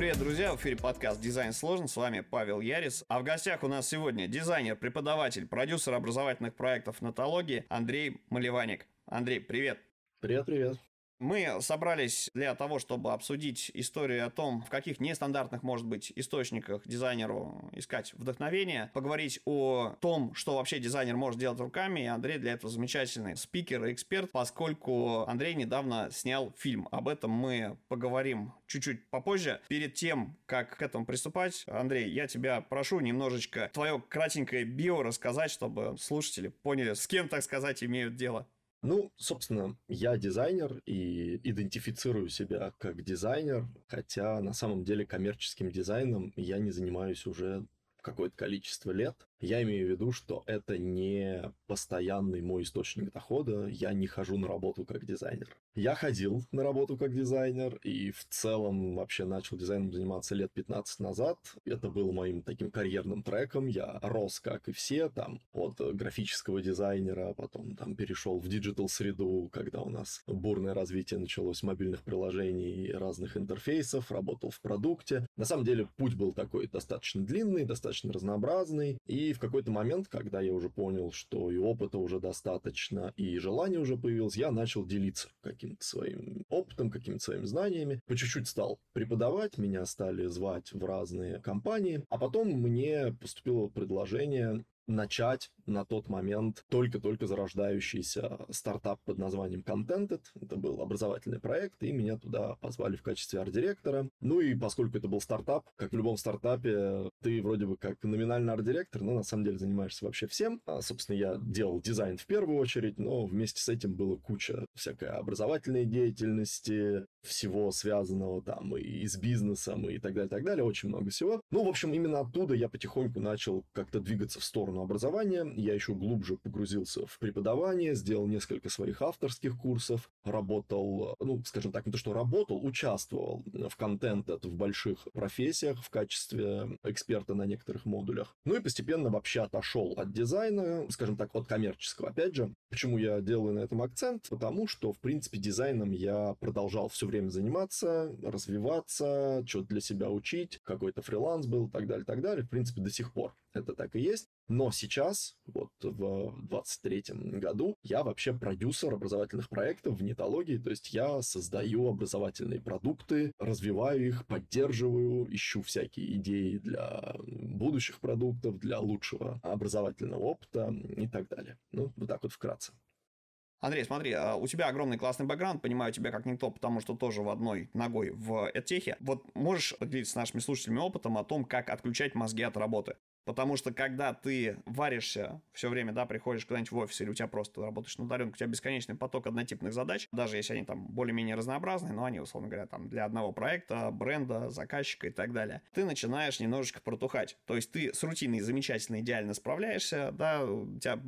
Привет, друзья! В эфире подкаст «Дизайн сложен». С вами Павел Ярис. А в гостях у нас сегодня дизайнер, преподаватель, продюсер образовательных проектов «Натологии» Андрей Малеваник. Андрей, привет! Привет, привет. Мы собрались для того, чтобы обсудить историю о том, в каких нестандартных, может быть, источниках дизайнеру искать вдохновение, поговорить о том, что вообще дизайнер может делать руками. И Андрей для этого замечательный спикер и эксперт, поскольку Андрей недавно снял фильм. Об этом мы поговорим чуть-чуть попозже. Перед тем, как к этому приступать, Андрей, я тебя прошу немножечко твое кратенькое био рассказать, чтобы слушатели поняли, с кем, так сказать, имеют дело. Ну, собственно, я дизайнер и идентифицирую себя как дизайнер, хотя на самом деле коммерческим дизайном я не занимаюсь уже какое-то количество лет. Я имею в виду, что это не постоянный мой источник дохода, я не хожу на работу как дизайнер. Я ходил на работу как дизайнер и в целом вообще начал дизайном заниматься лет 15 назад. Это был моим таким карьерным треком. Я рос, как и все, там, от графического дизайнера, потом там перешел в диджитал-среду, когда у нас бурное развитие началось мобильных приложений и разных интерфейсов, работал в продукте. На самом деле путь был такой достаточно длинный, достаточно разнообразный, и и в какой-то момент, когда я уже понял, что и опыта уже достаточно, и желание уже появилось, я начал делиться каким-то своим опытом, какими-то своими знаниями. По чуть-чуть стал преподавать, меня стали звать в разные компании, а потом мне поступило предложение начать на тот момент только-только зарождающийся стартап под названием Contented. Это был образовательный проект, и меня туда позвали в качестве арт-директора. Ну и поскольку это был стартап, как в любом стартапе, ты вроде бы как номинальный арт-директор, но на самом деле занимаешься вообще всем. А, собственно, я делал дизайн в первую очередь, но вместе с этим было куча всякой образовательной деятельности, всего связанного там и с бизнесом и так далее, так далее, очень много всего. Ну, в общем, именно оттуда я потихоньку начал как-то двигаться в сторону образования. Я еще глубже погрузился в преподавание, сделал несколько своих авторских курсов, работал, ну, скажем так, не то, что работал, участвовал в контент в больших профессиях в качестве эксперта на некоторых модулях. Ну и постепенно вообще отошел от дизайна, скажем так, от коммерческого. Опять же, почему я делаю на этом акцент? Потому что, в принципе, дизайном я продолжал все время заниматься, развиваться, что-то для себя учить, какой-то фриланс был, так далее, так далее. В принципе, до сих пор это так и есть. Но сейчас, вот в 23 году, я вообще продюсер образовательных проектов в нетологии, то есть я создаю образовательные продукты, развиваю их, поддерживаю, ищу всякие идеи для будущих продуктов, для лучшего образовательного опыта и так далее. Ну, вот так вот вкратце. Андрей, смотри, а у тебя огромный классный бэкграунд, понимаю тебя как никто, потому что тоже в одной ногой в эдтехе. Вот можешь поделиться с нашими слушателями опытом о том, как отключать мозги от работы? Потому что когда ты варишься все время, да, приходишь куда-нибудь в офис, или у тебя просто работаешь на удаленке, у тебя бесконечный поток однотипных задач, даже если они там более-менее разнообразные, но они, условно говоря, там для одного проекта, бренда, заказчика и так далее, ты начинаешь немножечко протухать. То есть ты с рутиной замечательно, идеально справляешься, да, у тебя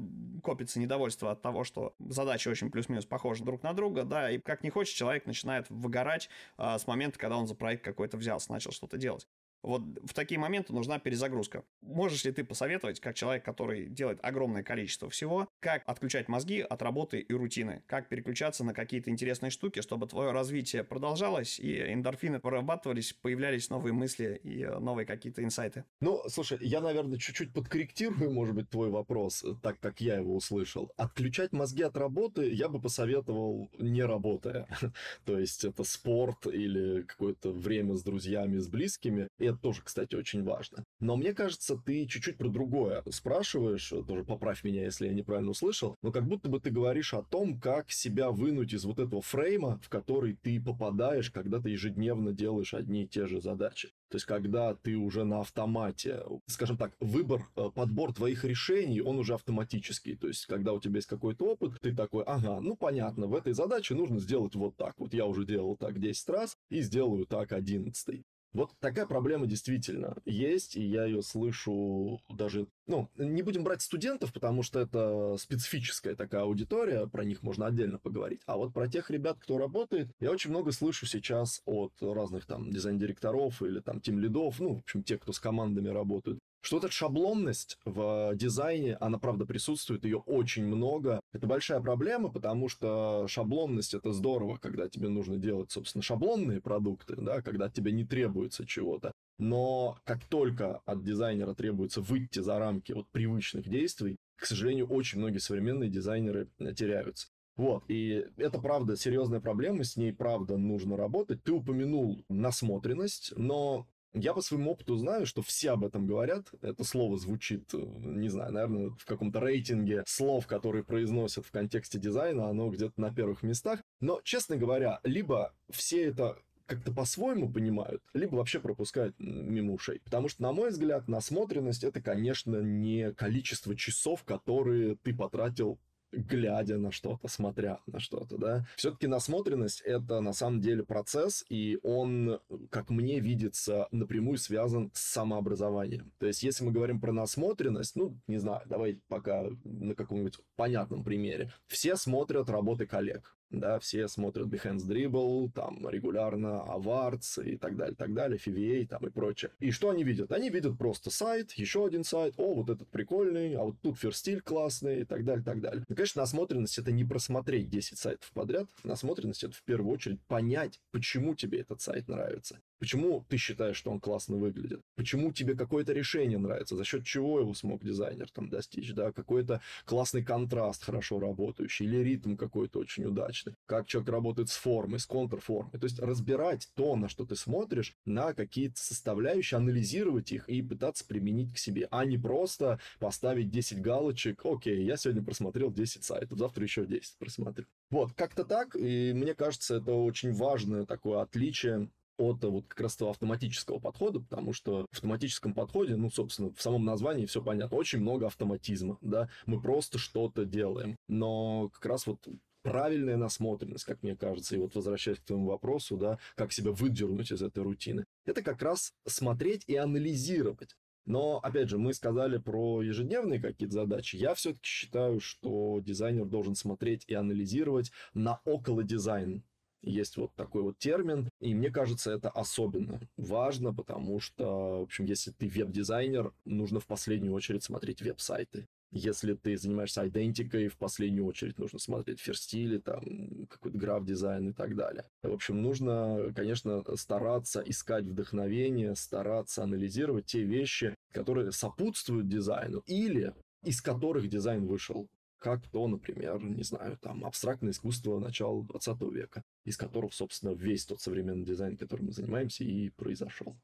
копится недовольство от того, что задачи очень плюс-минус похожи друг на друга, да, и как не хочешь, человек начинает выгорать а, с момента, когда он за проект какой-то взялся, начал что-то делать. Вот в такие моменты нужна перезагрузка. Можешь ли ты посоветовать, как человек, который делает огромное количество всего, как отключать мозги от работы и рутины, как переключаться на какие-то интересные штуки, чтобы твое развитие продолжалось, и эндорфины прорабатывались, появлялись новые мысли и э, новые какие-то инсайты? Ну, слушай, я, наверное, чуть-чуть подкорректирую, может быть, твой вопрос, так как я его услышал. Отключать мозги от работы я бы посоветовал не работая. То есть это спорт или какое-то время с друзьями, с близкими. И это тоже, кстати, очень важно. Но мне кажется, ты чуть-чуть про другое спрашиваешь, тоже поправь меня, если я неправильно услышал, но как будто бы ты говоришь о том, как себя вынуть из вот этого фрейма, в который ты попадаешь, когда ты ежедневно делаешь одни и те же задачи. То есть, когда ты уже на автомате, скажем так, выбор, э, подбор твоих решений, он уже автоматический. То есть, когда у тебя есть какой-то опыт, ты такой, ага, ну понятно, в этой задаче нужно сделать вот так. Вот я уже делал так 10 раз и сделаю так 11. Вот такая проблема действительно есть, и я ее слышу даже... Ну, не будем брать студентов, потому что это специфическая такая аудитория, про них можно отдельно поговорить. А вот про тех ребят, кто работает, я очень много слышу сейчас от разных там дизайн-директоров или там тим-лидов, ну, в общем, тех, кто с командами работают. Что вот эта шаблонность в дизайне, она, правда, присутствует, ее очень много. Это большая проблема, потому что шаблонность — это здорово, когда тебе нужно делать, собственно, шаблонные продукты, да, когда тебе не требуется чего-то. Но как только от дизайнера требуется выйти за рамки вот привычных действий, к сожалению, очень многие современные дизайнеры теряются. Вот, и это, правда, серьезная проблема, с ней, правда, нужно работать. Ты упомянул насмотренность, но я по своему опыту знаю, что все об этом говорят. Это слово звучит, э, не знаю, наверное, в каком-то рейтинге слов, которые произносят в контексте дизайна, оно где-то на первых местах. Но, честно говоря, либо все это как-то по-своему понимают, либо вообще пропускают мимо ушей. Потому что, на мой взгляд, насмотренность — это, конечно, не количество часов, которые ты потратил глядя на что-то, смотря на что-то, да. Все-таки насмотренность — это на самом деле процесс, и он, как мне видится, напрямую связан с самообразованием. То есть, если мы говорим про насмотренность, ну, не знаю, давай пока на каком-нибудь понятном примере. Все смотрят работы коллег да, все смотрят Behance Dribble, там регулярно Awards и так далее, так далее, FVA там и прочее. И что они видят? Они видят просто сайт, еще один сайт, о, вот этот прикольный, а вот тут ферстиль классный и так далее, так далее. Ну, конечно, насмотренность это не просмотреть 10 сайтов подряд, насмотренность это в первую очередь понять, почему тебе этот сайт нравится. Почему ты считаешь, что он классно выглядит? Почему тебе какое-то решение нравится? За счет чего его смог дизайнер там достичь? Да, какой-то классный контраст хорошо работающий или ритм какой-то очень удачный. Как человек работает с формой, с контрформой. То есть разбирать то, на что ты смотришь, на какие-то составляющие, анализировать их и пытаться применить к себе, а не просто поставить 10 галочек. Окей, я сегодня просмотрел 10 сайтов, завтра еще 10 просмотрю. Вот, как-то так, и мне кажется, это очень важное такое отличие от вот как раз того автоматического подхода, потому что в автоматическом подходе, ну, собственно, в самом названии все понятно, очень много автоматизма, да, мы просто что-то делаем, но как раз вот правильная насмотренность, как мне кажется, и вот возвращаясь к твоему вопросу, да, как себя выдернуть из этой рутины, это как раз смотреть и анализировать. Но, опять же, мы сказали про ежедневные какие-то задачи. Я все-таки считаю, что дизайнер должен смотреть и анализировать на около дизайн есть вот такой вот термин, и мне кажется, это особенно важно, потому что, в общем, если ты веб-дизайнер, нужно в последнюю очередь смотреть веб-сайты. Если ты занимаешься идентикой, в последнюю очередь нужно смотреть ферстили, там, какой-то граф-дизайн и так далее. В общем, нужно, конечно, стараться искать вдохновение, стараться анализировать те вещи, которые сопутствуют дизайну или из которых дизайн вышел как то, например, не знаю, там, абстрактное искусство начала 20 века, из которого, собственно, весь тот современный дизайн, которым мы занимаемся, и произошел.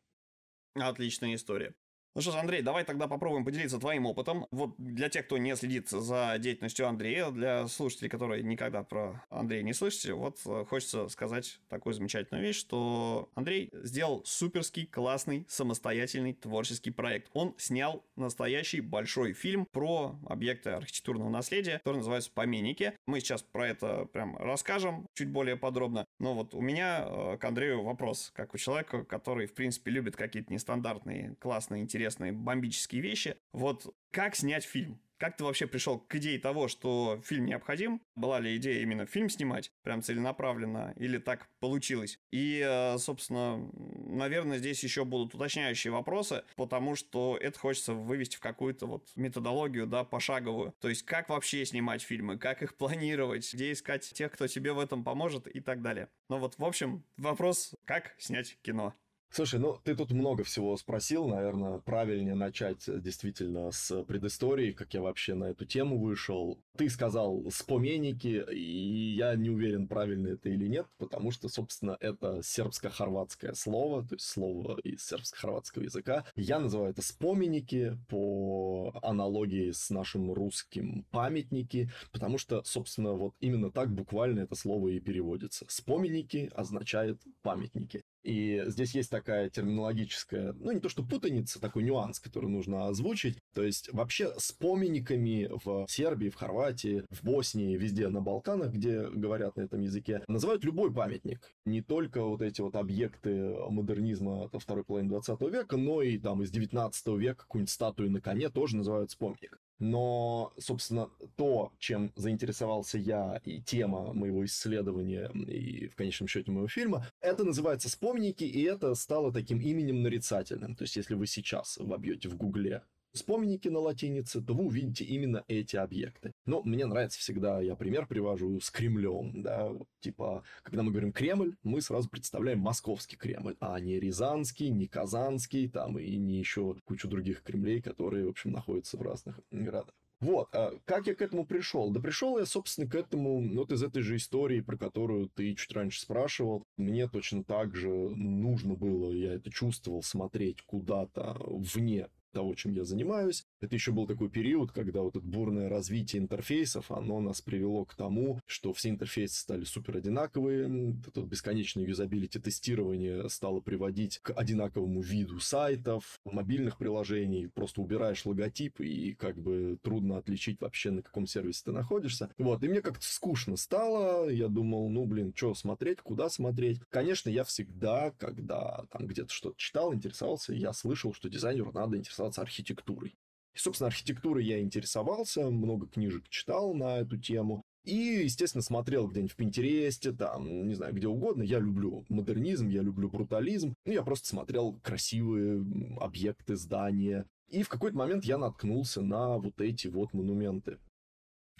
Отличная история. Ну что ж, Андрей, давай тогда попробуем поделиться твоим опытом. Вот для тех, кто не следит за деятельностью Андрея, для слушателей, которые никогда про Андрея не слышите, вот э, хочется сказать такую замечательную вещь, что Андрей сделал суперский, классный, самостоятельный творческий проект. Он снял настоящий большой фильм про объекты архитектурного наследия, который называется «Поменники». Мы сейчас про это прям расскажем чуть более подробно. Но вот у меня э, к Андрею вопрос, как у человека, который, в принципе, любит какие-то нестандартные, классные, интересные интересные, бомбические вещи. Вот как снять фильм? Как ты вообще пришел к идее того, что фильм необходим? Была ли идея именно фильм снимать, прям целенаправленно, или так получилось? И, э, собственно, наверное, здесь еще будут уточняющие вопросы, потому что это хочется вывести в какую-то вот методологию, да, пошаговую. То есть, как вообще снимать фильмы, как их планировать, где искать тех, кто тебе в этом поможет и так далее. Но вот, в общем, вопрос, как снять кино. Слушай, ну ты тут много всего спросил, наверное, правильнее начать э, действительно с предыстории, как я вообще на эту тему вышел. Ты сказал «споменники», и я не уверен, правильно это или нет, потому что, собственно, это сербско-хорватское слово, то есть слово из сербско-хорватского языка. Я называю это «споменники» по аналогии с нашим русским «памятники», потому что, собственно, вот именно так буквально это слово и переводится. «Споменники» означает «памятники». И здесь есть такая терминологическая, ну не то что путаница, такой нюанс, который нужно озвучить. То есть вообще с поминниками в Сербии, в Хорватии, в Боснии, везде на Балканах, где говорят на этом языке, называют любой памятник. Не только вот эти вот объекты модернизма от второй половины 20 века, но и там из 19 века какую-нибудь статую на коне тоже называют помник. Но, собственно, то, чем заинтересовался я, и тема моего исследования, и в конечном счете моего фильма, это называется «Вспомники», и это стало таким именем нарицательным. То есть, если вы сейчас вобьете в Гугле вспомники на латинице, то вы увидите именно эти объекты. Но мне нравится всегда, я пример привожу с Кремлем, да, типа, когда мы говорим Кремль, мы сразу представляем московский Кремль, а не Рязанский, не Казанский, там, и не еще кучу других Кремлей, которые, в общем, находятся в разных городах. Вот, а как я к этому пришел? Да пришел я, собственно, к этому вот из этой же истории, про которую ты чуть раньше спрашивал. Мне точно так же нужно было, я это чувствовал, смотреть куда-то вне того, чем я занимаюсь. Это еще был такой период, когда вот это бурное развитие интерфейсов, оно нас привело к тому, что все интерфейсы стали супер одинаковые, это бесконечное юзабилити тестирование стало приводить к одинаковому виду сайтов, мобильных приложений, просто убираешь логотип и как бы трудно отличить вообще, на каком сервисе ты находишься. Вот, и мне как-то скучно стало, я думал, ну, блин, что смотреть, куда смотреть. Конечно, я всегда, когда там где-то что-то читал, интересовался, я слышал, что дизайнеру надо интересоваться архитектурой. И, собственно, архитектурой я интересовался, много книжек читал на эту тему. И, естественно, смотрел где-нибудь в Пинтересте, там, не знаю, где угодно. Я люблю модернизм, я люблю брутализм. Ну, я просто смотрел красивые объекты, здания. И в какой-то момент я наткнулся на вот эти вот монументы.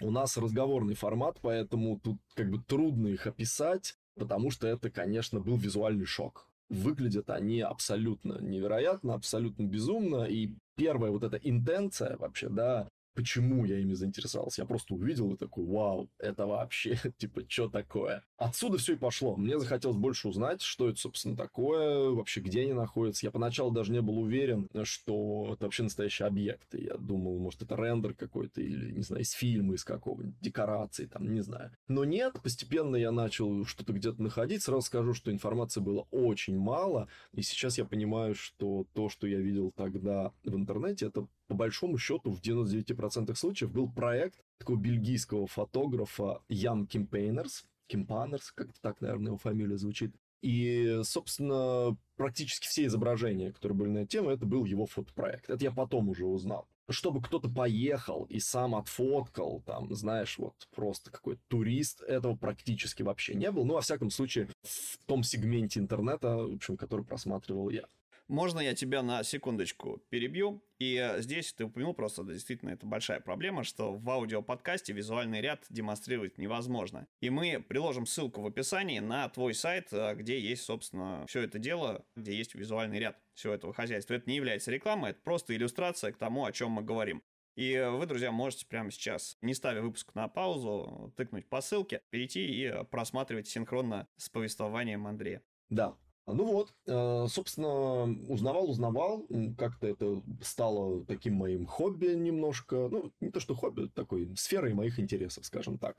У нас разговорный формат, поэтому тут как бы трудно их описать, потому что это, конечно, был визуальный шок. Выглядят они абсолютно невероятно, абсолютно безумно, и первая вот эта интенция вообще, да, почему я ими заинтересовался. Я просто увидел и такой, вау, это вообще, типа, что такое? Отсюда все и пошло. Мне захотелось больше узнать, что это, собственно, такое, вообще, где они находятся. Я поначалу даже не был уверен, что это вообще настоящие объекты. Я думал, может, это рендер какой-то или, не знаю, из фильма, из какого-нибудь, декорации, там, не знаю. Но нет, постепенно я начал что-то где-то находить. Сразу скажу, что информации было очень мало, и сейчас я понимаю, что то, что я видел тогда в интернете, это по большому счету в 99% случаев был проект такого бельгийского фотографа Ян Кимпейнерс, Кимпанерс, как-то так, наверное, его фамилия звучит. И, собственно, практически все изображения, которые были на эту тему, это был его фотопроект. Это я потом уже узнал. Чтобы кто-то поехал и сам отфоткал, там, знаешь, вот просто какой-то турист, этого практически вообще не было. Ну, во всяком случае, в том сегменте интернета, в общем, который просматривал я. Можно я тебя на секундочку перебью? И э, здесь ты упомянул просто, действительно, это большая проблема, что в аудиоподкасте визуальный ряд демонстрировать невозможно. И мы приложим ссылку в описании на твой сайт, э, где есть, собственно, все это дело, где есть визуальный ряд всего этого хозяйства. Это не является рекламой, это просто иллюстрация к тому, о чем мы говорим. И э, вы, друзья, можете прямо сейчас, не ставя выпуск на паузу, тыкнуть по ссылке, перейти и просматривать синхронно с повествованием Андрея. Да, ну вот, э, собственно, узнавал, узнавал, как-то это стало таким моим хобби немножко, ну, не то что хобби, такой сферой моих интересов, скажем так.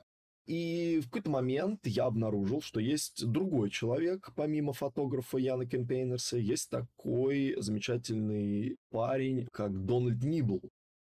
И в какой-то момент я обнаружил, что есть другой человек, помимо фотографа Яна Кемпейнерса, есть такой замечательный парень, как Дональд Нибл.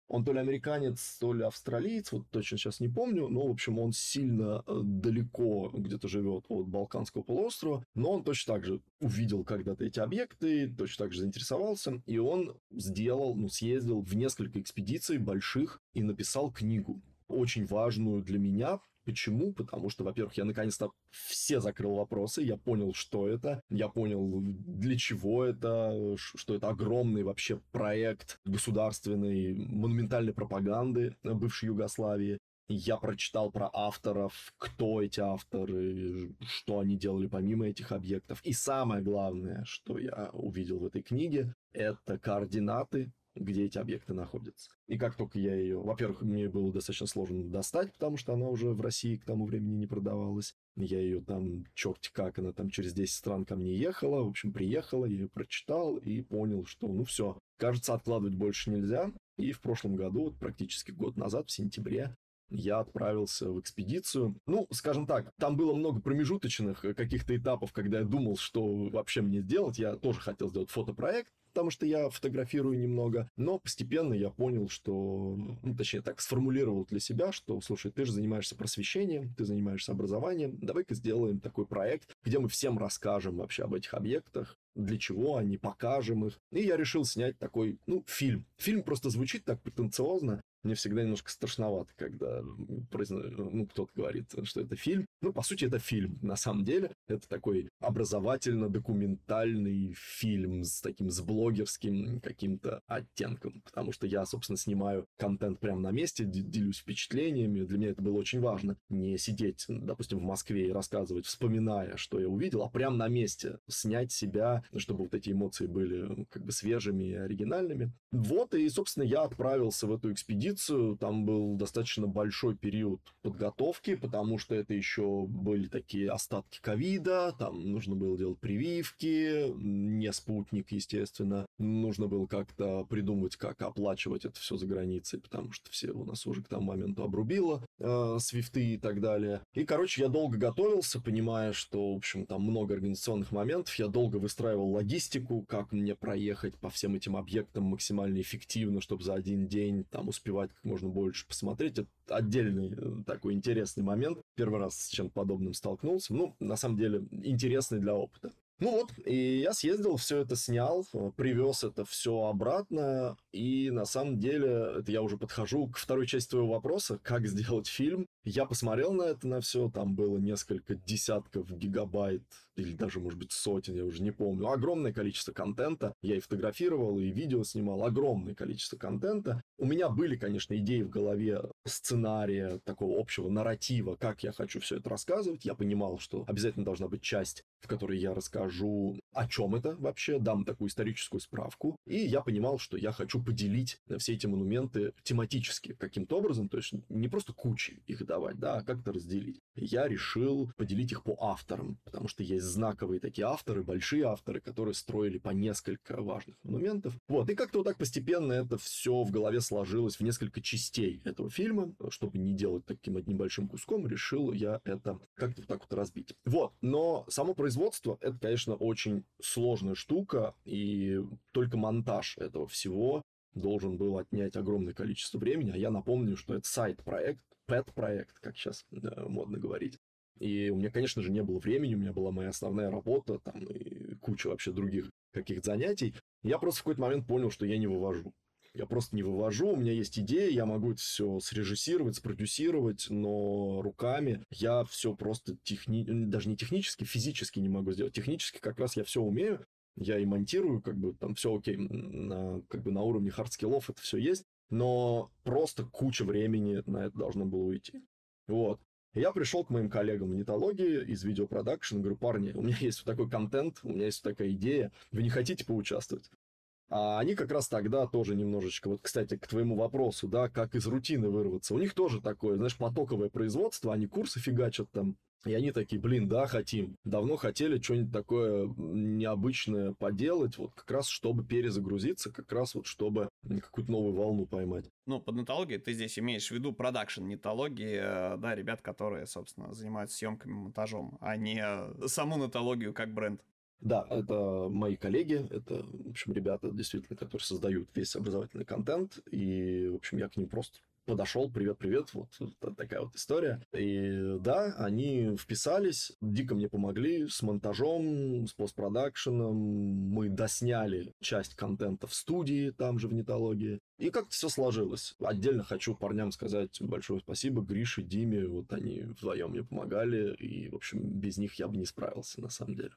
Он то ли американец, то ли австралиец, вот точно сейчас не помню, но, в общем, он сильно э, далеко где-то живет от Балканского полуострова, но он точно так же увидел когда-то эти объекты, точно так же заинтересовался, и он сделал, ну, съездил в несколько экспедиций больших и написал книгу очень важную для меня, Почему? Потому что, во-первых, я наконец-то все закрыл вопросы, я понял, что это, я понял, для чего это, что это огромный вообще проект государственной монументальной пропаганды бывшей Югославии. Я прочитал про авторов, кто эти авторы, что они делали помимо этих объектов. И самое главное, что я увидел в этой книге, это координаты где эти объекты находятся. И как только я ее... Во-первых, мне было достаточно сложно достать, потому что она уже в России к тому времени не продавалась. Я ее там, черти как, она там через 10 стран ко мне ехала. В общем, приехала, я ее прочитал и понял, что ну все, кажется, откладывать больше нельзя. И в прошлом году, вот практически год назад, в сентябре, я отправился в экспедицию. Ну, скажем так, там было много промежуточных каких-то этапов, когда я думал, что вообще мне сделать. Я тоже хотел сделать фотопроект, потому что я фотографирую немного, но постепенно я понял, что, ну, точнее так, сформулировал для себя, что, слушай, ты же занимаешься просвещением, ты занимаешься образованием, давай-ка сделаем такой проект, где мы всем расскажем вообще об этих объектах, для чего они, покажем их. И я решил снять такой, ну, фильм. Фильм просто звучит так претенциозно, мне всегда немножко страшновато, когда ну, кто-то говорит, что это фильм. Ну, по сути, это фильм. На самом деле, это такой образовательно-документальный фильм с таким, с блогерским каким-то оттенком. Потому что я, собственно, снимаю контент прямо на месте, делюсь впечатлениями. Для меня это было очень важно. Не сидеть, допустим, в Москве и рассказывать, вспоминая, что я увидел, а прямо на месте снять себя, чтобы вот эти эмоции были как бы свежими и оригинальными. Вот, и, собственно, я отправился в эту экспедицию. Там был достаточно большой период подготовки, потому что это еще были такие остатки ковида, там нужно было делать прививки, не спутник, естественно. Нужно было как-то придумывать, как оплачивать это все за границей, потому что все у нас уже к тому моменту обрубило э, свифты и так далее. И, короче, я долго готовился, понимая, что, в общем, там много организационных моментов. Я долго выстраивал логистику, как мне проехать по всем этим объектам максимально эффективно, чтобы за один день там успевать как можно больше посмотреть. Это отдельный э, такой интересный момент. Первый раз с чем-то подобным столкнулся. Ну, на самом деле, интересный для опыта. Ну вот, и я съездил, все это снял, э, привез это все обратно, и на самом деле, это я уже подхожу к второй части твоего вопроса, как сделать фильм. Я посмотрел на это, на все, там было несколько десятков гигабайт, или даже, может быть, сотен, я уже не помню. Огромное количество контента. Я и фотографировал, и видео снимал. Огромное количество контента. У меня были, конечно, идеи в голове сценария, такого общего нарратива, как я хочу все это рассказывать. Я понимал, что обязательно должна быть часть, в которой я расскажу, о чем это вообще, дам такую историческую справку. И я понимал, что я хочу поделить все эти монументы тематически каким-то образом, то есть не просто кучей их давать, да, а как-то разделить. Я решил поделить их по авторам, потому что есть знаковые такие авторы, большие авторы, которые строили по несколько важных монументов. Вот, и как-то вот так постепенно это все в голове сложилось в несколько частей этого фильма, чтобы не делать таким одним большим куском, решил я это как-то вот так вот разбить. Вот, но само производство, это, конечно, очень сложная штука, и только монтаж этого всего должен был отнять огромное количество времени, а я напомню, что это сайт-проект, pet-проект, как сейчас модно говорить. И у меня, конечно же, не было времени, у меня была моя основная работа, там, и куча вообще других каких-то занятий. Я просто в какой-то момент понял, что я не вывожу. Я просто не вывожу, у меня есть идея, я могу это все срежиссировать, спродюсировать, но руками я все просто техни... даже не технически, физически не могу сделать. Технически как раз я все умею, я и монтирую, как бы там все окей, на, как бы на уровне хардскиллов это все есть, но просто куча времени на это должно было уйти. Вот. Я пришел к моим коллегам в нетологии из видеопродакшн, говорю, парни, у меня есть вот такой контент, у меня есть вот такая идея, вы не хотите поучаствовать? А они как раз тогда тоже немножечко, вот, кстати, к твоему вопросу, да, как из рутины вырваться. У них тоже такое, знаешь, потоковое производство, они курсы фигачат там, и они такие, блин, да, хотим. Давно хотели что-нибудь такое необычное поделать, вот как раз чтобы перезагрузиться, как раз вот чтобы какую-то новую волну поймать. Ну, под нетологией ты здесь имеешь в виду продакшн нетологии, э, да, ребят, которые, собственно, занимаются съемками, монтажом, а не саму нетологию как бренд. Да, это мои коллеги, это, в общем, ребята, действительно, которые создают весь образовательный контент, и, в общем, я к ним просто подошел, привет-привет, вот, вот такая вот история. И да, они вписались, дико мне помогли с монтажом, с постпродакшеном, мы досняли часть контента в студии, там же в нетологии. И как-то все сложилось. Отдельно хочу парням сказать большое спасибо Грише, Диме, вот они вдвоем мне помогали, и, в общем, без них я бы не справился, на самом деле.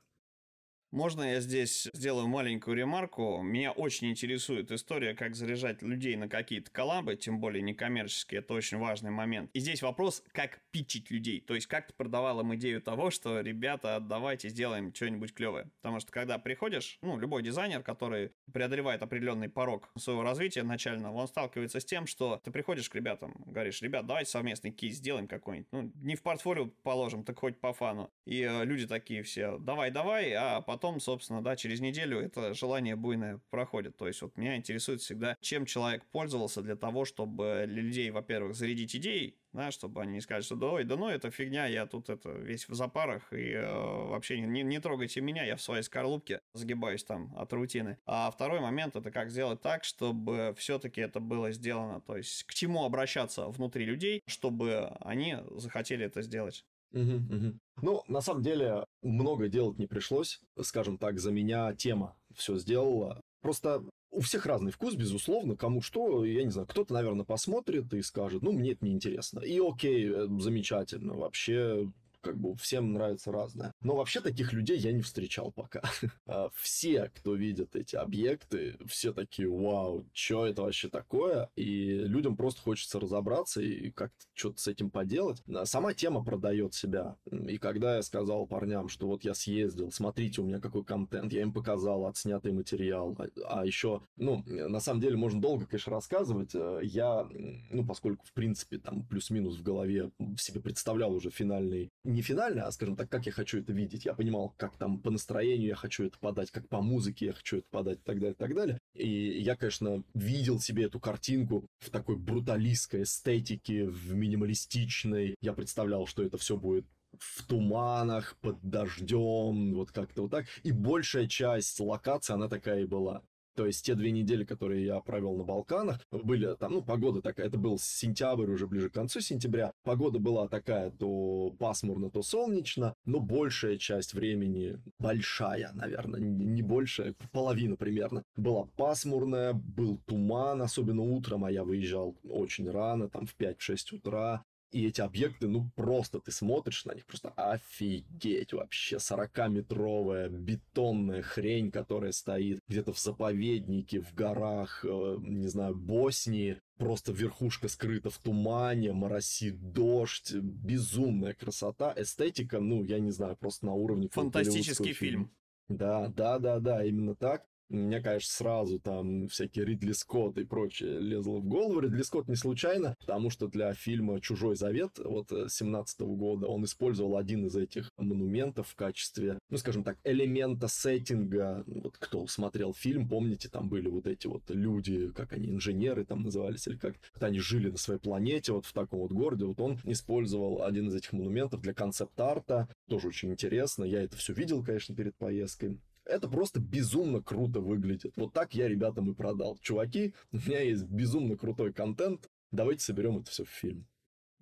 Можно я здесь сделаю маленькую ремарку? Меня очень интересует история, как заряжать людей на какие-то коллабы, тем более некоммерческие, это очень важный момент. И здесь вопрос, как питчить людей, то есть как ты продавал им идею того, что, ребята, давайте сделаем что-нибудь клевое. Потому что когда приходишь, ну, любой дизайнер, который преодолевает определенный порог своего развития начального, он сталкивается с тем, что ты приходишь к ребятам, говоришь, ребят, давайте совместный кейс сделаем какой-нибудь. Ну, не в портфолио положим, так хоть по фану. И э, люди такие все, давай-давай, а потом потом, собственно, да, через неделю это желание буйное проходит. То есть вот меня интересует всегда, чем человек пользовался для того, чтобы людей, во-первых, зарядить идеей, да, чтобы они не сказали, что да, ой, да ну, это фигня, я тут это весь в запарах, и э, вообще не, не трогайте меня, я в своей скорлупке загибаюсь там от рутины. А второй момент, это как сделать так, чтобы все-таки это было сделано, то есть к чему обращаться внутри людей, чтобы они захотели это сделать. Угу, угу. Ну, на самом деле, много делать не пришлось. Скажем так, за меня тема все сделала. Просто у всех разный вкус, безусловно, кому что, я не знаю, кто-то, наверное, посмотрит и скажет, ну, мне это неинтересно. И окей, э, замечательно, вообще как бы всем нравится разное. Но вообще таких людей я не встречал пока. А все, кто видит эти объекты, все такие, вау, что это вообще такое? И людям просто хочется разобраться и как-то что-то с этим поделать. Сама тема продает себя. И когда я сказал парням, что вот я съездил, смотрите, у меня какой контент, я им показал отснятый материал. А, а еще, ну, на самом деле, можно долго, конечно, рассказывать. Э, я, ну, поскольку, в принципе, там плюс-минус в голове себе представлял уже финальный не финально, а, скажем так, как я хочу это видеть. Я понимал, как там по настроению я хочу это подать, как по музыке я хочу это подать и так далее, и так далее. И я, конечно, видел себе эту картинку в такой бруталистской эстетике, в минималистичной. Я представлял, что это все будет в туманах, под дождем, вот как-то вот так. И большая часть локации, она такая и была. То есть те две недели, которые я провел на Балканах, были там, ну, погода такая, это был сентябрь, уже ближе к концу сентября. Погода была такая, то пасмурно, то солнечно, но большая часть времени, большая, наверное, не большая, половина примерно, была пасмурная, был туман, особенно утром, а я выезжал очень рано, там в 5-6 утра, и эти объекты, ну, просто ты смотришь на них, просто офигеть вообще. 40-метровая бетонная хрень, которая стоит где-то в заповеднике, в горах, э, не знаю, Боснии. Просто верхушка скрыта в тумане, моросит дождь, безумная красота, эстетика, ну, я не знаю, просто на уровне Фантастический фильм. Да, да, да, да, именно так. Мне, конечно, сразу там всякие Ридли Скотт и прочее лезло в голову. Ридли Скотт не случайно, потому что для фильма «Чужой завет» вот 17 э, года он использовал один из этих монументов в качестве, ну, скажем так, элемента сеттинга. Вот кто смотрел фильм, помните, там были вот эти вот люди, как они, инженеры там назывались, или как вот они жили на своей планете, вот в таком вот городе. Вот он использовал один из этих монументов для концепт-арта. Тоже очень интересно. Я это все видел, конечно, перед поездкой. Это просто безумно круто выглядит. Вот так я ребятам и продал. Чуваки, у меня есть безумно крутой контент, давайте соберем это все в фильм.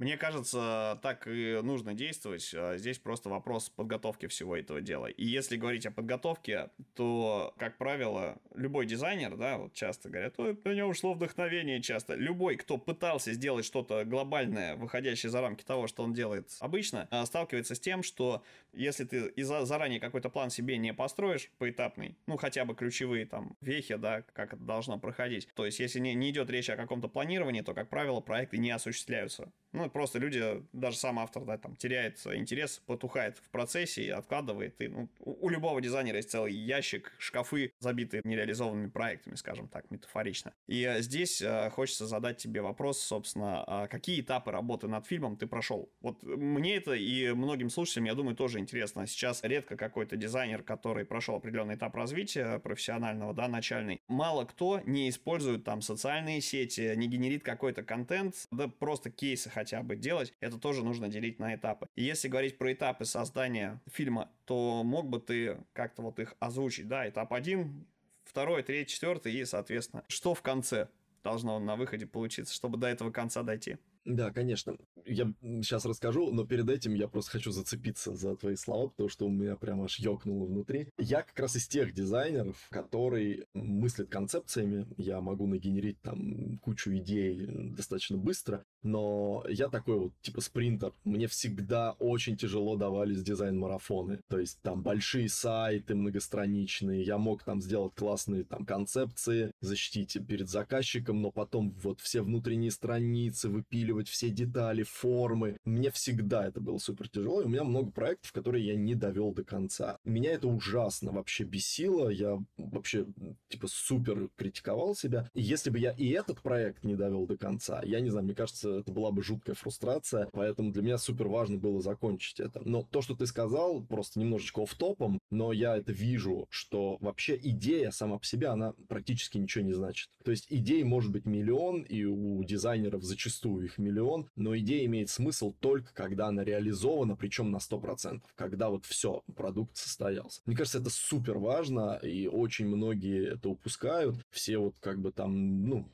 Мне кажется, так и нужно действовать. А здесь просто вопрос подготовки всего этого дела. И если говорить о подготовке, то, как правило, любой дизайнер, да, вот часто говорят, ой, у него ушло вдохновение часто. Любой, кто пытался сделать что-то глобальное, выходящее за рамки того, что он делает обычно, а, сталкивается с тем, что если ты заранее какой-то план себе не построишь поэтапный, ну, хотя бы ключевые там вехи, да, как это должно проходить, то есть если не, не идет речь о каком-то планировании, то, как правило, проекты не осуществляются. Ну, просто люди, даже сам автор, да, там, теряет интерес, потухает в процессе и откладывает. И, ну, у любого дизайнера есть целый ящик, шкафы, забитые нереализованными проектами, скажем так, метафорично. И э, здесь э, хочется задать тебе вопрос, собственно, а какие этапы работы над фильмом ты прошел? Вот мне это и многим слушателям, я думаю, тоже интересно. Сейчас редко какой-то дизайнер, который прошел определенный этап развития профессионального, да, начальный, мало кто не использует там социальные сети, не генерит какой-то контент, да просто кейсы хотя бы делать, это тоже нужно делить на этапы. И если говорить про этапы создания фильма, то мог бы ты как-то вот их озвучить, да, этап один, второй, третий, четвертый и, соответственно, что в конце должно на выходе получиться, чтобы до этого конца дойти. Да, конечно. Я сейчас расскажу, но перед этим я просто хочу зацепиться за твои слова, потому что у меня прямо аж ёкнуло внутри. Я как раз из тех дизайнеров, который мыслит концепциями. Я могу нагенерить там кучу идей достаточно быстро, но я такой вот, типа, спринтер. Мне всегда очень тяжело давались дизайн-марафоны. То есть там большие сайты многостраничные, я мог там сделать классные там концепции, защитить перед заказчиком, но потом вот все внутренние страницы, выпиливать все детали, формы. Мне всегда это было супер тяжело, и у меня много проектов, которые я не довел до конца. Меня это ужасно вообще бесило, я вообще, типа, супер критиковал себя. И если бы я и этот проект не довел до конца, я не знаю, мне кажется, это была бы жуткая фрустрация, поэтому для меня супер важно было закончить это. Но то, что ты сказал, просто немножечко в топом, но я это вижу, что вообще идея сама по себе, она практически ничего не значит. То есть идей может быть миллион, и у дизайнеров зачастую их миллион, но идея имеет смысл только когда она реализована, причем на 100%, когда вот все, продукт состоялся. Мне кажется, это супер важно, и очень многие это упускают. Все вот как бы там, ну,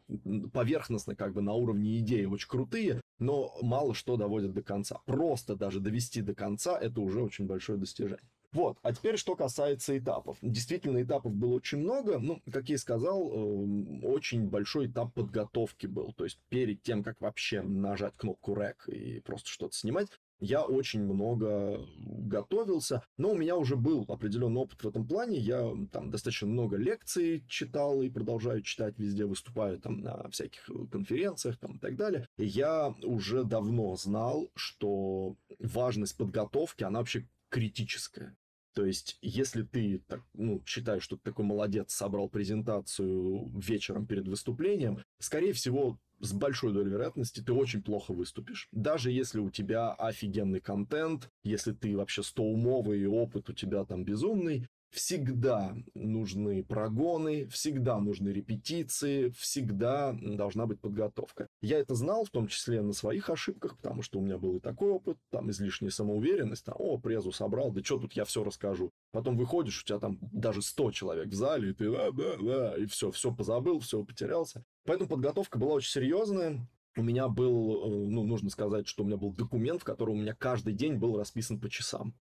поверхностно как бы на уровне идеи очень круто крутые, но мало что доводят до конца. Просто даже довести до конца это уже очень большое достижение. Вот, а теперь что касается этапов. Действительно, этапов было очень много. Ну, как я и сказал, эм, очень большой этап подготовки был. То есть перед тем, как вообще нажать кнопку REC и просто что-то снимать, я очень много готовился, но у меня уже был определенный опыт в этом плане. Я там достаточно много лекций читал и продолжаю читать везде, выступаю там на всяких конференциях там, и так далее. И я уже давно знал, что важность подготовки, она вообще критическая. То есть, если ты так, ну, считаешь, что ты такой молодец, собрал презентацию вечером перед выступлением, скорее всего, с большой долей вероятности ты очень плохо выступишь. Даже если у тебя офигенный контент, если ты вообще стоумовый и опыт у тебя там безумный, всегда нужны прогоны, всегда нужны репетиции, всегда должна быть подготовка. Я это знал, в том числе на своих ошибках, потому что у меня был и такой опыт, там излишняя самоуверенность, там, о, презу собрал, да что тут я все расскажу. Потом выходишь, у тебя там даже 100 человек в зале, и ты, да, да, да, и все, все позабыл, все потерялся. Поэтому подготовка была очень серьезная. У меня был, э, ну, нужно сказать, что у меня был документ, в котором у меня каждый день был расписан по часам.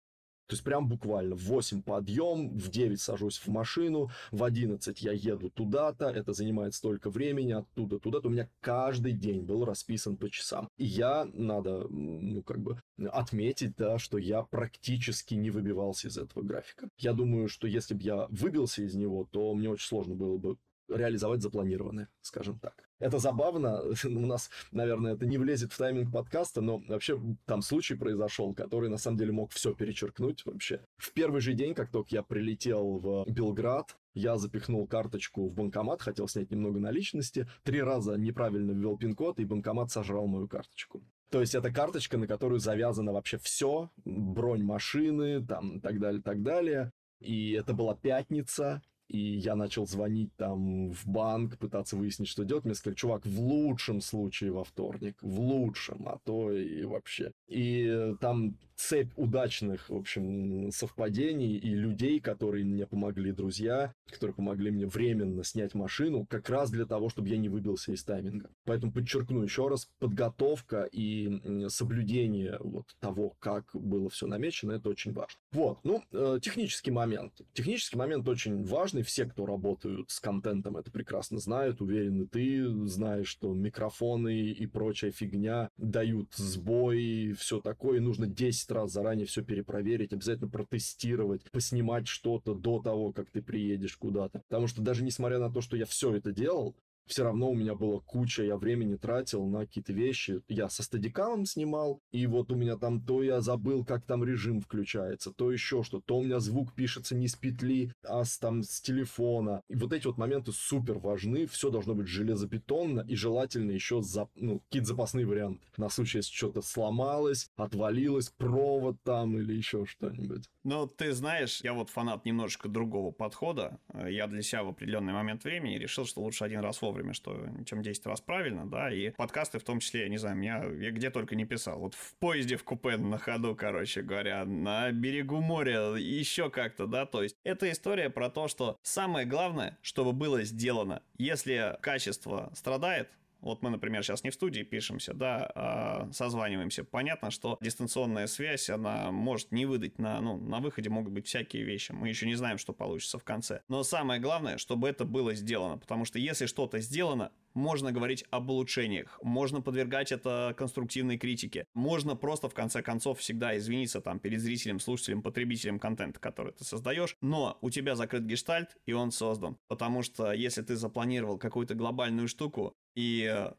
То есть прям буквально в 8 подъем, в 9 сажусь в машину, в 11 я еду туда-то, это занимает столько времени, оттуда туда-то. У меня каждый день был расписан по часам. И я, надо, ну, как бы отметить, да, что я практически не выбивался из этого графика. Я думаю, что если бы я выбился из него, то мне очень сложно было бы реализовать запланированное, скажем так. Это забавно, у нас, наверное, это не влезет в тайминг подкаста, но вообще там случай произошел, который на самом деле мог все перечеркнуть вообще. В первый же день, как только я прилетел в Белград, я запихнул карточку в банкомат, хотел снять немного наличности, три раза неправильно ввел пин-код, и банкомат сожрал мою карточку. То есть это карточка, на которую завязано вообще все, бронь машины, там, так далее, так далее. И это была пятница, и я начал звонить там в банк, пытаться выяснить, что делать. Мне сказали, чувак, в лучшем случае во вторник, в лучшем, а то и вообще. И там цепь удачных, в общем, совпадений и людей, которые мне помогли, друзья, которые помогли мне временно снять машину, как раз для того, чтобы я не выбился из тайминга. Поэтому подчеркну еще раз, подготовка и соблюдение вот того, как было все намечено, это очень важно. Вот, ну, э, технический момент. Технический момент очень важный. Все, кто работают с контентом, это прекрасно знают. Уверен, и ты знаешь, что микрофоны и прочая фигня дают сбой, все такое. Нужно 10 раз заранее все перепроверить, обязательно протестировать, поснимать что-то до того, как ты приедешь куда-то. Потому что даже несмотря на то, что я все это делал, все равно у меня было куча, я времени тратил на какие-то вещи. Я со стадикамом снимал, и вот у меня там то я забыл, как там режим включается, то еще что, то у меня звук пишется не с петли, а с, там с телефона. И вот эти вот моменты супер важны, все должно быть железобетонно, и желательно еще за, ну, какие-то запасные варианты. На случай, если что-то сломалось, отвалилось, провод там или еще что-нибудь. Ну, ты знаешь, я вот фанат немножечко другого подхода. Я для себя в определенный момент времени решил, что лучше один раз вовремя, что чем 10 раз правильно, да, и подкасты в том числе, я не знаю, меня я где только не писал. Вот в поезде, в купе, на ходу, короче говоря, на берегу моря, еще как-то, да, то есть это история про то, что самое главное, чтобы было сделано. Если качество страдает, вот мы, например, сейчас не в студии пишемся, да, а созваниваемся. Понятно, что дистанционная связь, она может не выдать на, ну, на выходе могут быть всякие вещи. Мы еще не знаем, что получится в конце. Но самое главное, чтобы это было сделано. Потому что если что-то сделано, можно говорить об улучшениях, можно подвергать это конструктивной критике, можно просто в конце концов всегда извиниться там перед зрителем, слушателем, потребителем контента, который ты создаешь, но у тебя закрыт гештальт, и он создан. Потому что если ты запланировал какую-то глобальную штуку, и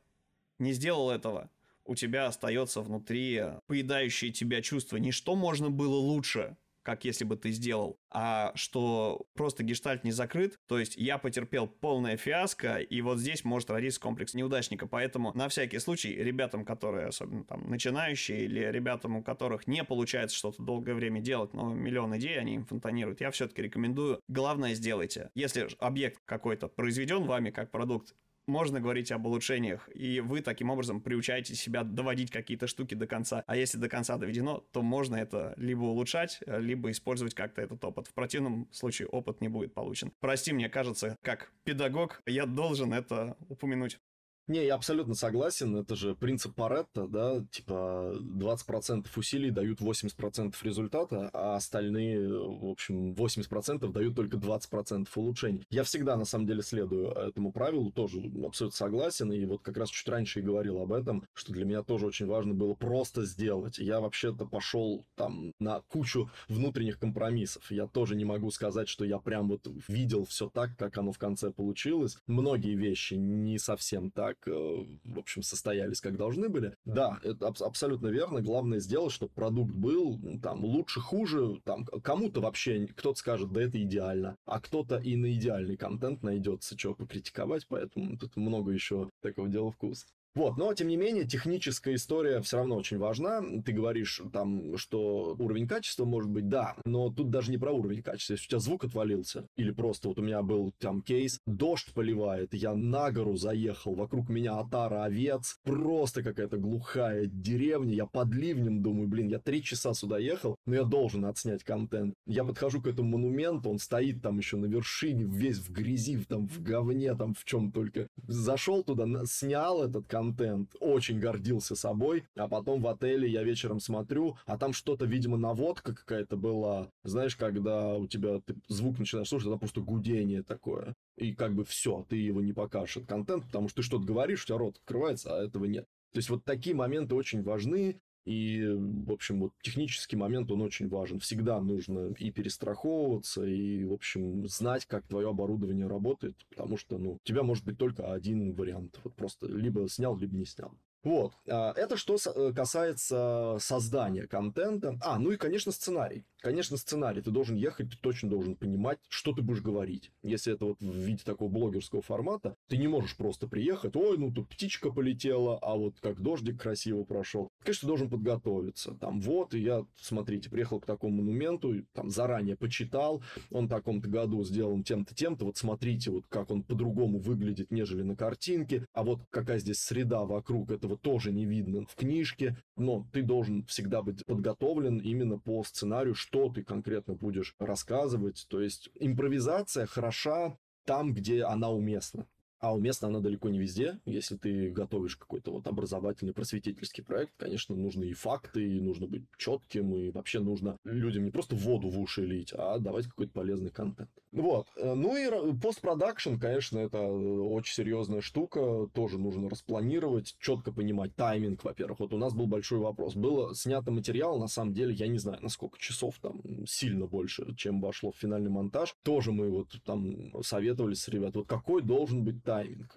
не сделал этого, у тебя остается внутри поедающее тебя чувство. Не что можно было лучше, как если бы ты сделал, а что просто гештальт не закрыт, то есть я потерпел полное фиаско, и вот здесь может родиться комплекс неудачника, поэтому на всякий случай ребятам, которые особенно там начинающие, или ребятам, у которых не получается что-то долгое время делать, но миллион идей они им фонтанируют, я все-таки рекомендую, главное сделайте. Если объект какой-то произведен вами как продукт, можно говорить об улучшениях, и вы таким образом приучаете себя доводить какие-то штуки до конца. А если до конца доведено, то можно это либо улучшать, либо использовать как-то этот опыт. В противном случае опыт не будет получен. Прости, мне кажется, как педагог, я должен это упомянуть. Не, я абсолютно согласен. Это же принцип Паретта, да, типа 20% усилий дают 80% результата, а остальные, в общем, 80% дают только 20% улучшений. Я всегда, на самом деле, следую этому правилу, тоже абсолютно согласен, и вот как раз чуть раньше и говорил об этом, что для меня тоже очень важно было просто сделать. Я вообще-то пошел там на кучу внутренних компромиссов. Я тоже не могу сказать, что я прям вот видел все так, как оно в конце получилось. Многие вещи не совсем так так, э, в общем, состоялись, как должны были. Да, это аб- абсолютно верно. Главное сделать, чтобы продукт был там лучше, хуже. Там кому-то вообще кто-то скажет, да это идеально, а кто-то и на идеальный контент найдется, что покритиковать, поэтому тут много еще такого дела вкус. Вот, но тем не менее техническая история все равно очень важна. Ты говоришь там, что уровень качества может быть, да, но тут даже не про уровень качества. Если у тебя звук отвалился, или просто вот у меня был там кейс, дождь поливает, я на гору заехал, вокруг меня отара овец, просто какая-то глухая деревня, я под ливнем думаю, блин, я три часа сюда ехал, но я должен отснять контент. Я подхожу к этому монументу, он стоит там еще на вершине, весь в грязи, там в говне, там в чем только. Зашел туда, снял этот контент, контент, очень гордился собой, а потом в отеле я вечером смотрю, а там что-то, видимо, наводка какая-то была, знаешь, когда у тебя ты звук начинаешь слушать, это просто гудение такое, и как бы все, ты его не покажешь, этот контент, потому что ты что-то говоришь, у тебя рот открывается, а этого нет. То есть вот такие моменты очень важны, и, в общем, вот технический момент, он очень важен. Всегда нужно и перестраховываться, и, в общем, знать, как твое оборудование работает, потому что, ну, у тебя может быть только один вариант. Вот просто либо снял, либо не снял. Вот. А, это что э, касается создания контента. А, ну и, конечно, сценарий. Конечно, сценарий. Ты должен ехать, ты точно должен понимать, что ты будешь говорить. Если это вот в виде такого блогерского формата, ты не можешь просто приехать, ой, ну тут птичка полетела, а вот как дождик красиво прошел. Конечно, ты должен подготовиться. Там вот, и я, смотрите, приехал к такому монументу, там заранее почитал, он в таком-то году сделан тем-то, тем-то, вот смотрите, вот как он по-другому выглядит, нежели на картинке, а вот какая здесь среда вокруг этого тоже не видно в книжке, но ты должен всегда быть подготовлен именно по сценарию, что ты конкретно будешь рассказывать. То есть импровизация хороша там, где она уместна а уместна она далеко не везде. Если ты готовишь какой-то вот образовательный, просветительский проект, конечно, нужны и факты, и нужно быть четким, и вообще нужно людям не просто воду в уши лить, а давать какой-то полезный контент. Вот. Ну и постпродакшн, конечно, это очень серьезная штука, тоже нужно распланировать, четко понимать тайминг, во-первых. Вот у нас был большой вопрос. Было снято материал, на самом деле, я не знаю, на сколько часов там, сильно больше, чем вошло в финальный монтаж. Тоже мы вот там советовались с ребят, вот какой должен быть.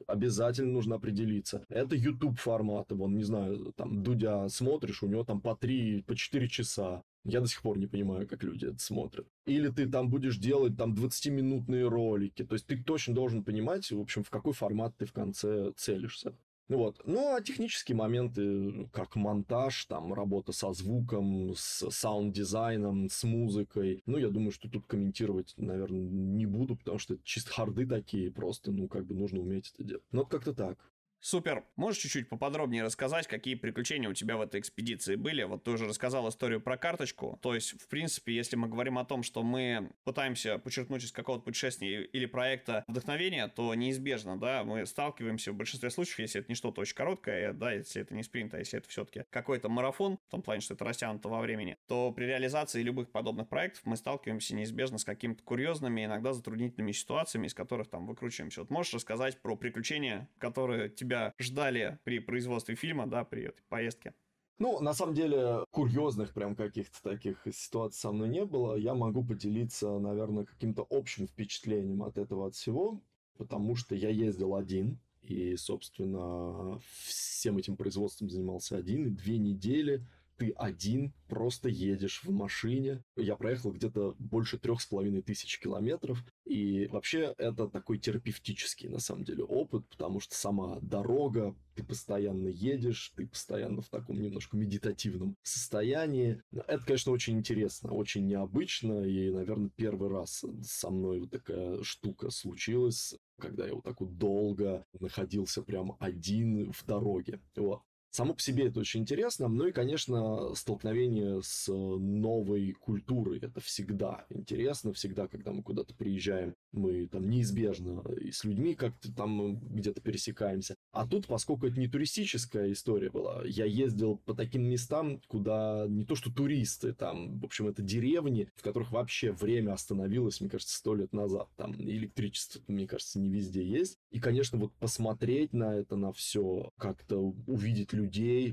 Обязательно нужно определиться. Это YouTube форматы, вон, не знаю, там, Дудя смотришь, у него там по 3, по 4 часа. Я до сих пор не понимаю, как люди это смотрят. Или ты там будешь делать там 20-минутные ролики. То есть ты точно должен понимать, в общем, в какой формат ты в конце целишься. Вот. Ну, а технические моменты, как монтаж, там, работа со звуком, с саунд-дизайном, с музыкой, ну, я думаю, что тут комментировать, наверное, не буду, потому что чисто харды такие, просто, ну, как бы нужно уметь это делать. Но как-то так. Супер. Можешь чуть-чуть поподробнее рассказать, какие приключения у тебя в этой экспедиции были? Вот ты уже рассказал историю про карточку. То есть, в принципе, если мы говорим о том, что мы пытаемся подчерпнуть из какого-то путешествия или проекта вдохновение, то неизбежно, да, мы сталкиваемся в большинстве случаев, если это не что-то очень короткое, да, если это не спринт, а если это все-таки какой-то марафон, в том плане, что это растянуто во времени, то при реализации любых подобных проектов мы сталкиваемся неизбежно с какими-то курьезными, иногда затруднительными ситуациями, из которых там выкручиваемся. Вот можешь рассказать про приключения, которые тебе тебя ждали при производстве фильма, да, при этой поездке? Ну, на самом деле, курьезных прям каких-то таких ситуаций со мной не было. Я могу поделиться, наверное, каким-то общим впечатлением от этого от всего, потому что я ездил один, и, собственно, всем этим производством занимался один, и две недели ты один просто едешь в машине. Я проехал где-то больше трех с половиной тысяч километров. И вообще это такой терапевтический, на самом деле, опыт, потому что сама дорога, ты постоянно едешь, ты постоянно в таком немножко медитативном состоянии. Это, конечно, очень интересно, очень необычно, и, наверное, первый раз со мной вот такая штука случилась, когда я вот так вот долго находился прям один в дороге. Вот. Само по себе это очень интересно. Ну и, конечно, столкновение с новой культурой. Это всегда интересно, всегда, когда мы куда-то приезжаем, мы там неизбежно и с людьми как-то там где-то пересекаемся. А тут, поскольку это не туристическая история была, я ездил по таким местам, куда не то что туристы, там, в общем, это деревни, в которых вообще время остановилось, мне кажется, сто лет назад. Там электричество, мне кажется, не везде есть. И, конечно, вот посмотреть на это, на все, как-то увидеть людей,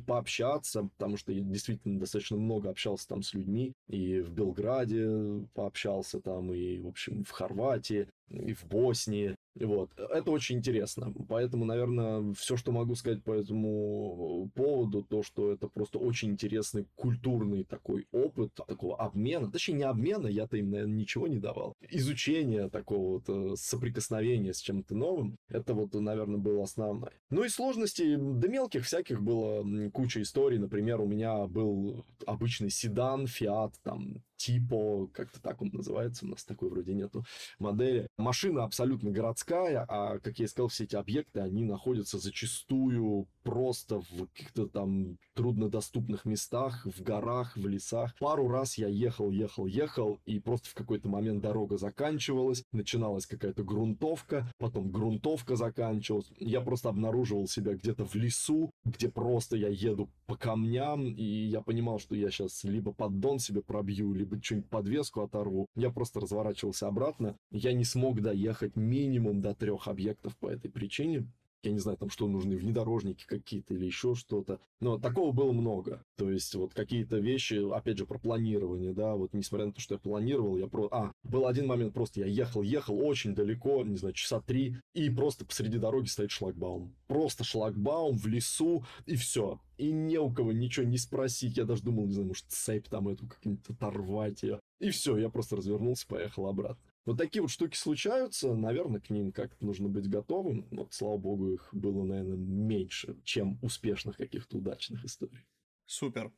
пообщаться, потому что я действительно достаточно много общался там с людьми, и в Белграде пообщался там, и, в общем, в Хорватии, и в Боснии, вот. Это очень интересно. Поэтому, наверное, все, что могу сказать по этому поводу, то, что это просто очень интересный культурный такой опыт, такого обмена. Точнее, не обмена, я-то им, наверное, ничего не давал. Изучение такого вот э, соприкосновения с чем-то новым, это вот, наверное, было основное. Ну и сложностей, да мелких всяких было куча историй. Например, у меня был обычный седан, Fiat, там, Типо, как-то так он называется, у нас такой вроде нету модели. Машина абсолютно городская, а, как я и сказал, все эти объекты, они находятся зачастую просто в каких-то там труднодоступных местах, в горах, в лесах. Пару раз я ехал, ехал, ехал, и просто в какой-то момент дорога заканчивалась, начиналась какая-то грунтовка, потом грунтовка заканчивалась. Я просто обнаруживал себя где-то в лесу, где просто я еду по камням, и я понимал, что я сейчас либо поддон себе пробью, либо что-нибудь подвеску оторву. Я просто разворачивался обратно. Я не смог доехать минимум до трех объектов по этой причине я не знаю, там что нужны, внедорожники какие-то или еще что-то. Но такого было много. То есть вот какие-то вещи, опять же, про планирование, да, вот несмотря на то, что я планировал, я про... А, был один момент, просто я ехал, ехал очень далеко, не знаю, часа три, и просто посреди дороги стоит шлагбаум. Просто шлагбаум в лесу, и все. И не у кого ничего не спросить. Я даже думал, не знаю, может, цепь там эту как-нибудь оторвать ее. И все, я просто развернулся, поехал обратно. Вот такие вот штуки случаются, наверное, к ним как-то нужно быть готовым. Вот, слава богу, их было, наверное, меньше, чем успешных каких-то удачных историй. Супер.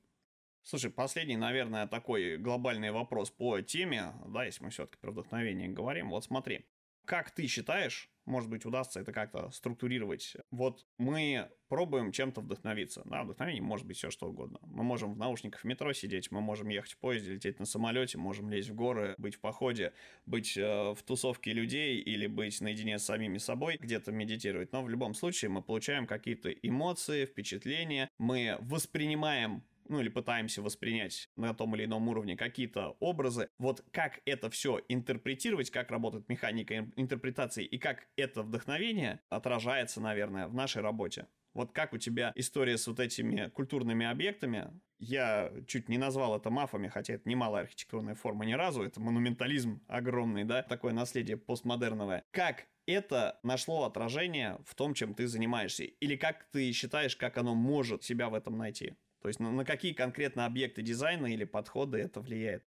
Слушай, последний, наверное, такой глобальный вопрос по теме, да, если мы все-таки про вдохновение говорим. Вот смотри, как ты считаешь, может быть, удастся это как-то структурировать. Вот мы пробуем чем-то вдохновиться. Да, вдохновение может быть все что угодно. Мы можем в наушниках в метро сидеть, мы можем ехать в поезде, лететь на самолете, можем лезть в горы, быть в походе, быть э, в тусовке людей или быть наедине с самими собой, где-то медитировать. Но в любом случае мы получаем какие-то эмоции, впечатления, мы воспринимаем ну или пытаемся воспринять на том или ином уровне какие-то образы. Вот как это все интерпретировать, как работает механика интерпретации и как это вдохновение отражается, наверное, в нашей работе. Вот как у тебя история с вот этими культурными объектами? Я чуть не назвал это мафами, хотя это немалая архитектурная форма ни разу. Это монументализм огромный, да, такое наследие постмодерновое. Как это нашло отражение в том, чем ты занимаешься? Или как ты считаешь, как оно может себя в этом найти? То есть на, на какие конкретно объекты дизайна или подходы это влияет?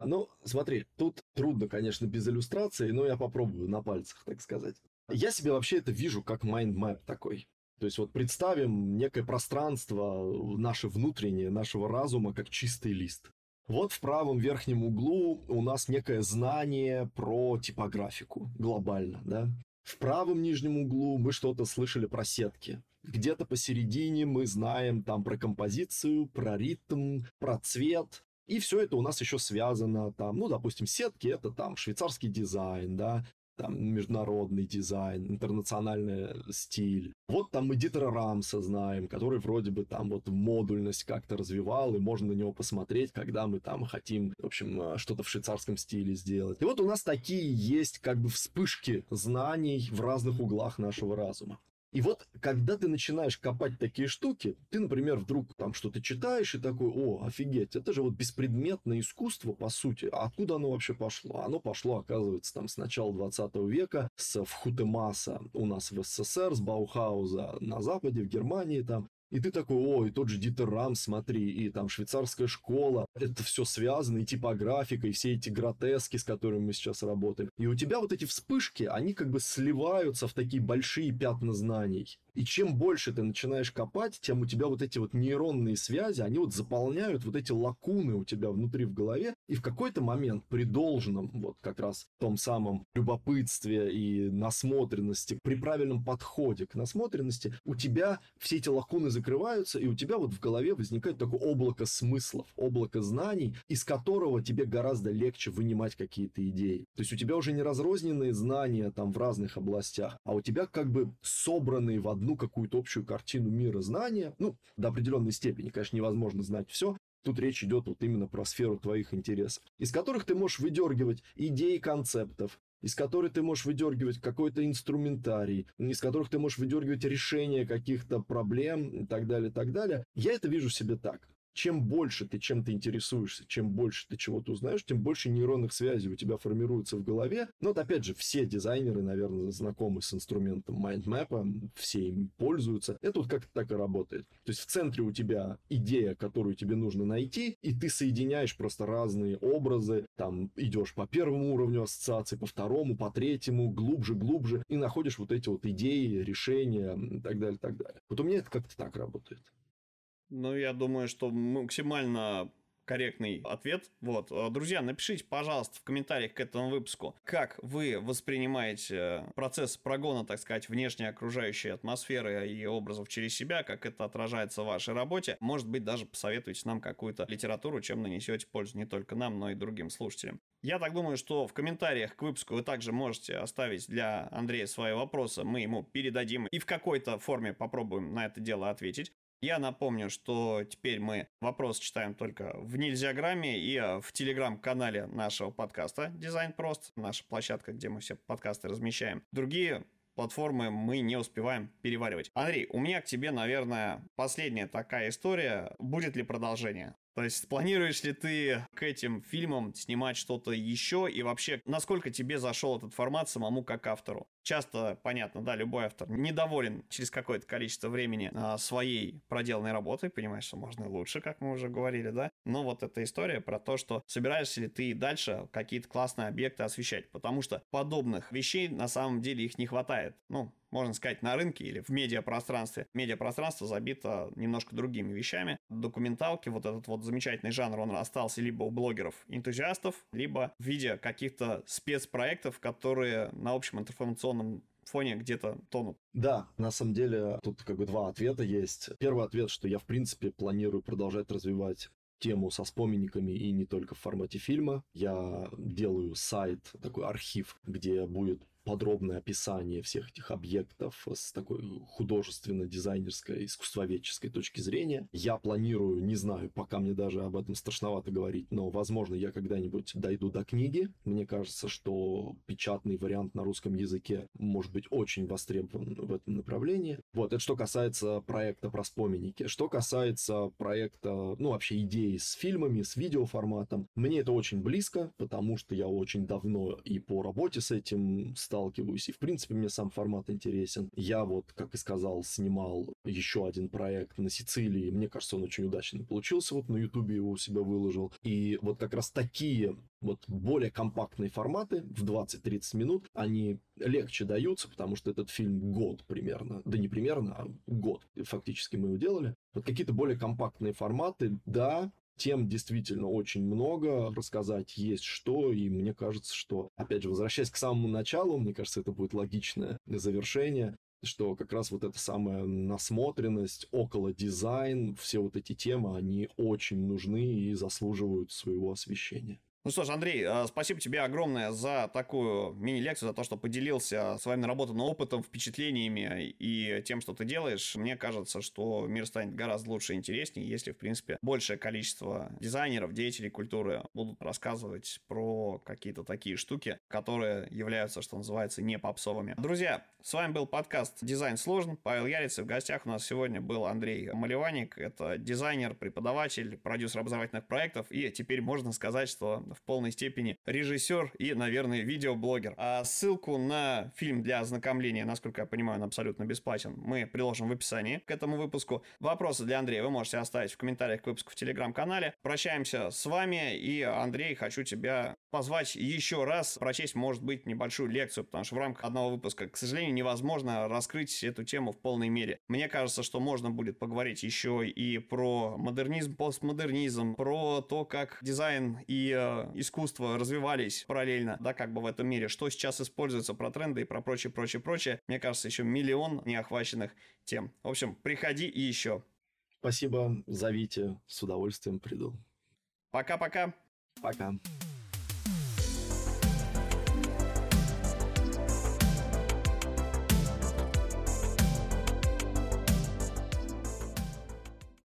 Ну, смотри, тут трудно, конечно, без иллюстрации, но я попробую на пальцах, так сказать. Я себе вообще это вижу как mind map такой. То есть вот представим некое пространство наше внутреннее, нашего разума, как чистый лист. Вот в правом верхнем углу у нас некое знание про типографику глобально, да. В правом нижнем углу мы что-то слышали про сетки. Где-то посередине мы знаем там про композицию, про ритм, про цвет. И все это у нас еще связано там, ну, допустим, сетки это там швейцарский дизайн, да, там международный дизайн, интернациональный стиль. Вот там мы Дитера Рамса знаем, который вроде бы там вот модульность как-то развивал, и можно на него посмотреть, когда мы там хотим, в общем, э, что-то в швейцарском стиле сделать. И вот у нас такие есть как бы вспышки знаний в разных углах нашего разума. И вот, когда ты начинаешь копать такие штуки, ты, например, вдруг там что-то читаешь и такой, о, офигеть, это же вот беспредметное искусство, по сути. А откуда оно вообще пошло? Оно пошло, оказывается, там с начала 20 века, с Вхутемаса у нас в СССР, с Баухауза на Западе, в Германии там, и ты такой, ой, тот же Дитер Рам, смотри, и там швейцарская школа, это все связано, и типографика, и все эти гротески, с которыми мы сейчас работаем. И у тебя вот эти вспышки, они как бы сливаются в такие большие пятна знаний. И чем больше ты начинаешь копать, тем у тебя вот эти вот нейронные связи, они вот заполняют вот эти лакуны у тебя внутри в голове. И в какой-то момент при должном, вот как раз том самом любопытстве и насмотренности, при правильном подходе к насмотренности, у тебя все эти лакуны закрываются, и у тебя вот в голове возникает такое облако смыслов, облако знаний, из которого тебе гораздо легче вынимать какие-то идеи. То есть у тебя уже не разрозненные знания там в разных областях, а у тебя как бы собранные в одну какую-то общую картину мира знания, ну, до определенной степени, конечно, невозможно знать все, Тут речь идет вот именно про сферу твоих интересов, из которых ты можешь выдергивать идеи концептов, из которых ты можешь выдергивать какой-то инструментарий, из которых ты можешь выдергивать решение каких-то проблем и так далее, и так далее. Я это вижу себе так чем больше ты чем-то интересуешься, чем больше ты чего-то узнаешь, тем больше нейронных связей у тебя формируется в голове. Но вот опять же, все дизайнеры, наверное, знакомы с инструментом MindMap, все им пользуются. Это вот как-то так и работает. То есть в центре у тебя идея, которую тебе нужно найти, и ты соединяешь просто разные образы, там идешь по первому уровню ассоциации, по второму, по третьему, глубже, глубже, и находишь вот эти вот идеи, решения и так далее, так далее. Вот у меня это как-то так работает. Ну, я думаю, что максимально корректный ответ. Вот. Э, друзья, напишите, пожалуйста, в комментариях к этому выпуску, как вы воспринимаете процесс прогона, так сказать, внешней окружающей атмосферы и образов через себя, как это отражается в вашей работе. Может быть, даже посоветуйте нам какую-то литературу, чем нанесете пользу не только нам, но и другим слушателям. Я так думаю, что в комментариях к выпуску вы также можете оставить для Андрея свои вопросы, мы ему передадим и в какой-то форме попробуем на это дело ответить. Я напомню, что теперь мы вопрос читаем только в нельзяграмме и э, в телеграм-канале нашего подкаста «Дизайн прост», наша площадка, где мы все подкасты размещаем. Другие платформы мы не успеваем переваривать. Андрей, у меня к тебе, наверное, последняя такая история. Будет ли продолжение? То есть планируешь ли ты к этим фильмам снимать что-то еще и вообще насколько тебе зашел этот формат самому как автору? Часто, понятно, да, любой автор недоволен через какое-то количество времени а, своей проделанной работой, понимаешь, что можно лучше, как мы уже говорили, да? Но вот эта история про то, что собираешься ли ты дальше какие-то классные объекты освещать, потому что подобных вещей на самом деле их не хватает. Ну, можно сказать, на рынке или в медиапространстве. Медиапространство забито немножко другими вещами. Документалки, вот этот вот замечательный жанр, он остался либо у блогеров-энтузиастов, либо в виде каких-то спецпроектов, которые на общем информационном фоне где-то тонут. Да, на самом деле тут как бы два ответа есть. Первый ответ, что я в принципе планирую продолжать развивать тему со вспоминниками и не только в формате фильма. Я делаю сайт, такой архив, где будет подробное описание всех этих объектов с такой художественно-дизайнерской, искусствоведческой точки зрения. Я планирую, не знаю, пока мне даже об этом страшновато говорить, но, возможно, я когда-нибудь дойду до книги. Мне кажется, что печатный вариант на русском языке может быть очень востребован в этом направлении. Вот, это что касается проекта про вспоминники. Что касается проекта, ну, вообще идеи с фильмами, с видеоформатом, мне это очень близко, потому что я очень давно и по работе с этим сталкиваюсь. И, в принципе, мне сам формат интересен. Я вот, как и сказал, снимал еще один проект на Сицилии. Мне кажется, он очень удачно получился. Вот на Ютубе его у себя выложил. И вот как раз такие вот более компактные форматы в 20-30 минут, они легче даются, потому что этот фильм год примерно, да не примерно, а год фактически мы его делали. Вот какие-то более компактные форматы, да, тем действительно очень много, рассказать есть что, и мне кажется, что, опять же, возвращаясь к самому началу, мне кажется, это будет логичное завершение, что как раз вот эта самая насмотренность, около дизайн, все вот эти темы, они очень нужны и заслуживают своего освещения. Ну что ж, Андрей, э, спасибо тебе огромное за такую мини-лекцию, за то, что поделился своим наработанным опытом, впечатлениями и тем, что ты делаешь. Мне кажется, что мир станет гораздо лучше и интереснее, если, в принципе, большее количество дизайнеров, деятелей культуры будут рассказывать про какие-то такие штуки, которые являются, что называется, не попсовыми. Друзья, с вами был подкаст «Дизайн сложен». Павел Яриц. В гостях у нас сегодня был Андрей Малеваник. Это дизайнер, преподаватель, продюсер образовательных проектов. И теперь можно сказать, что в полной степени режиссер и, наверное, видеоблогер. А ссылку на фильм для ознакомления, насколько я понимаю, он абсолютно бесплатен, мы приложим в описании к этому выпуску. Вопросы для Андрея вы можете оставить в комментариях к выпуску в телеграм-канале. Прощаемся с вами, и, Андрей, хочу тебя позвать еще раз прочесть, может быть, небольшую лекцию, потому что в рамках одного выпуска, к сожалению, невозможно раскрыть эту тему в полной мере. Мне кажется, что можно будет поговорить еще и про модернизм, постмодернизм, про то, как дизайн и э, искусства развивались параллельно, да, как бы в этом мире, что сейчас используется про тренды и про прочее, прочее, прочее. Мне кажется, еще миллион неохваченных тем. В общем, приходи и еще. Спасибо, зовите, с удовольствием приду. Пока-пока. Пока. -пока. Пока.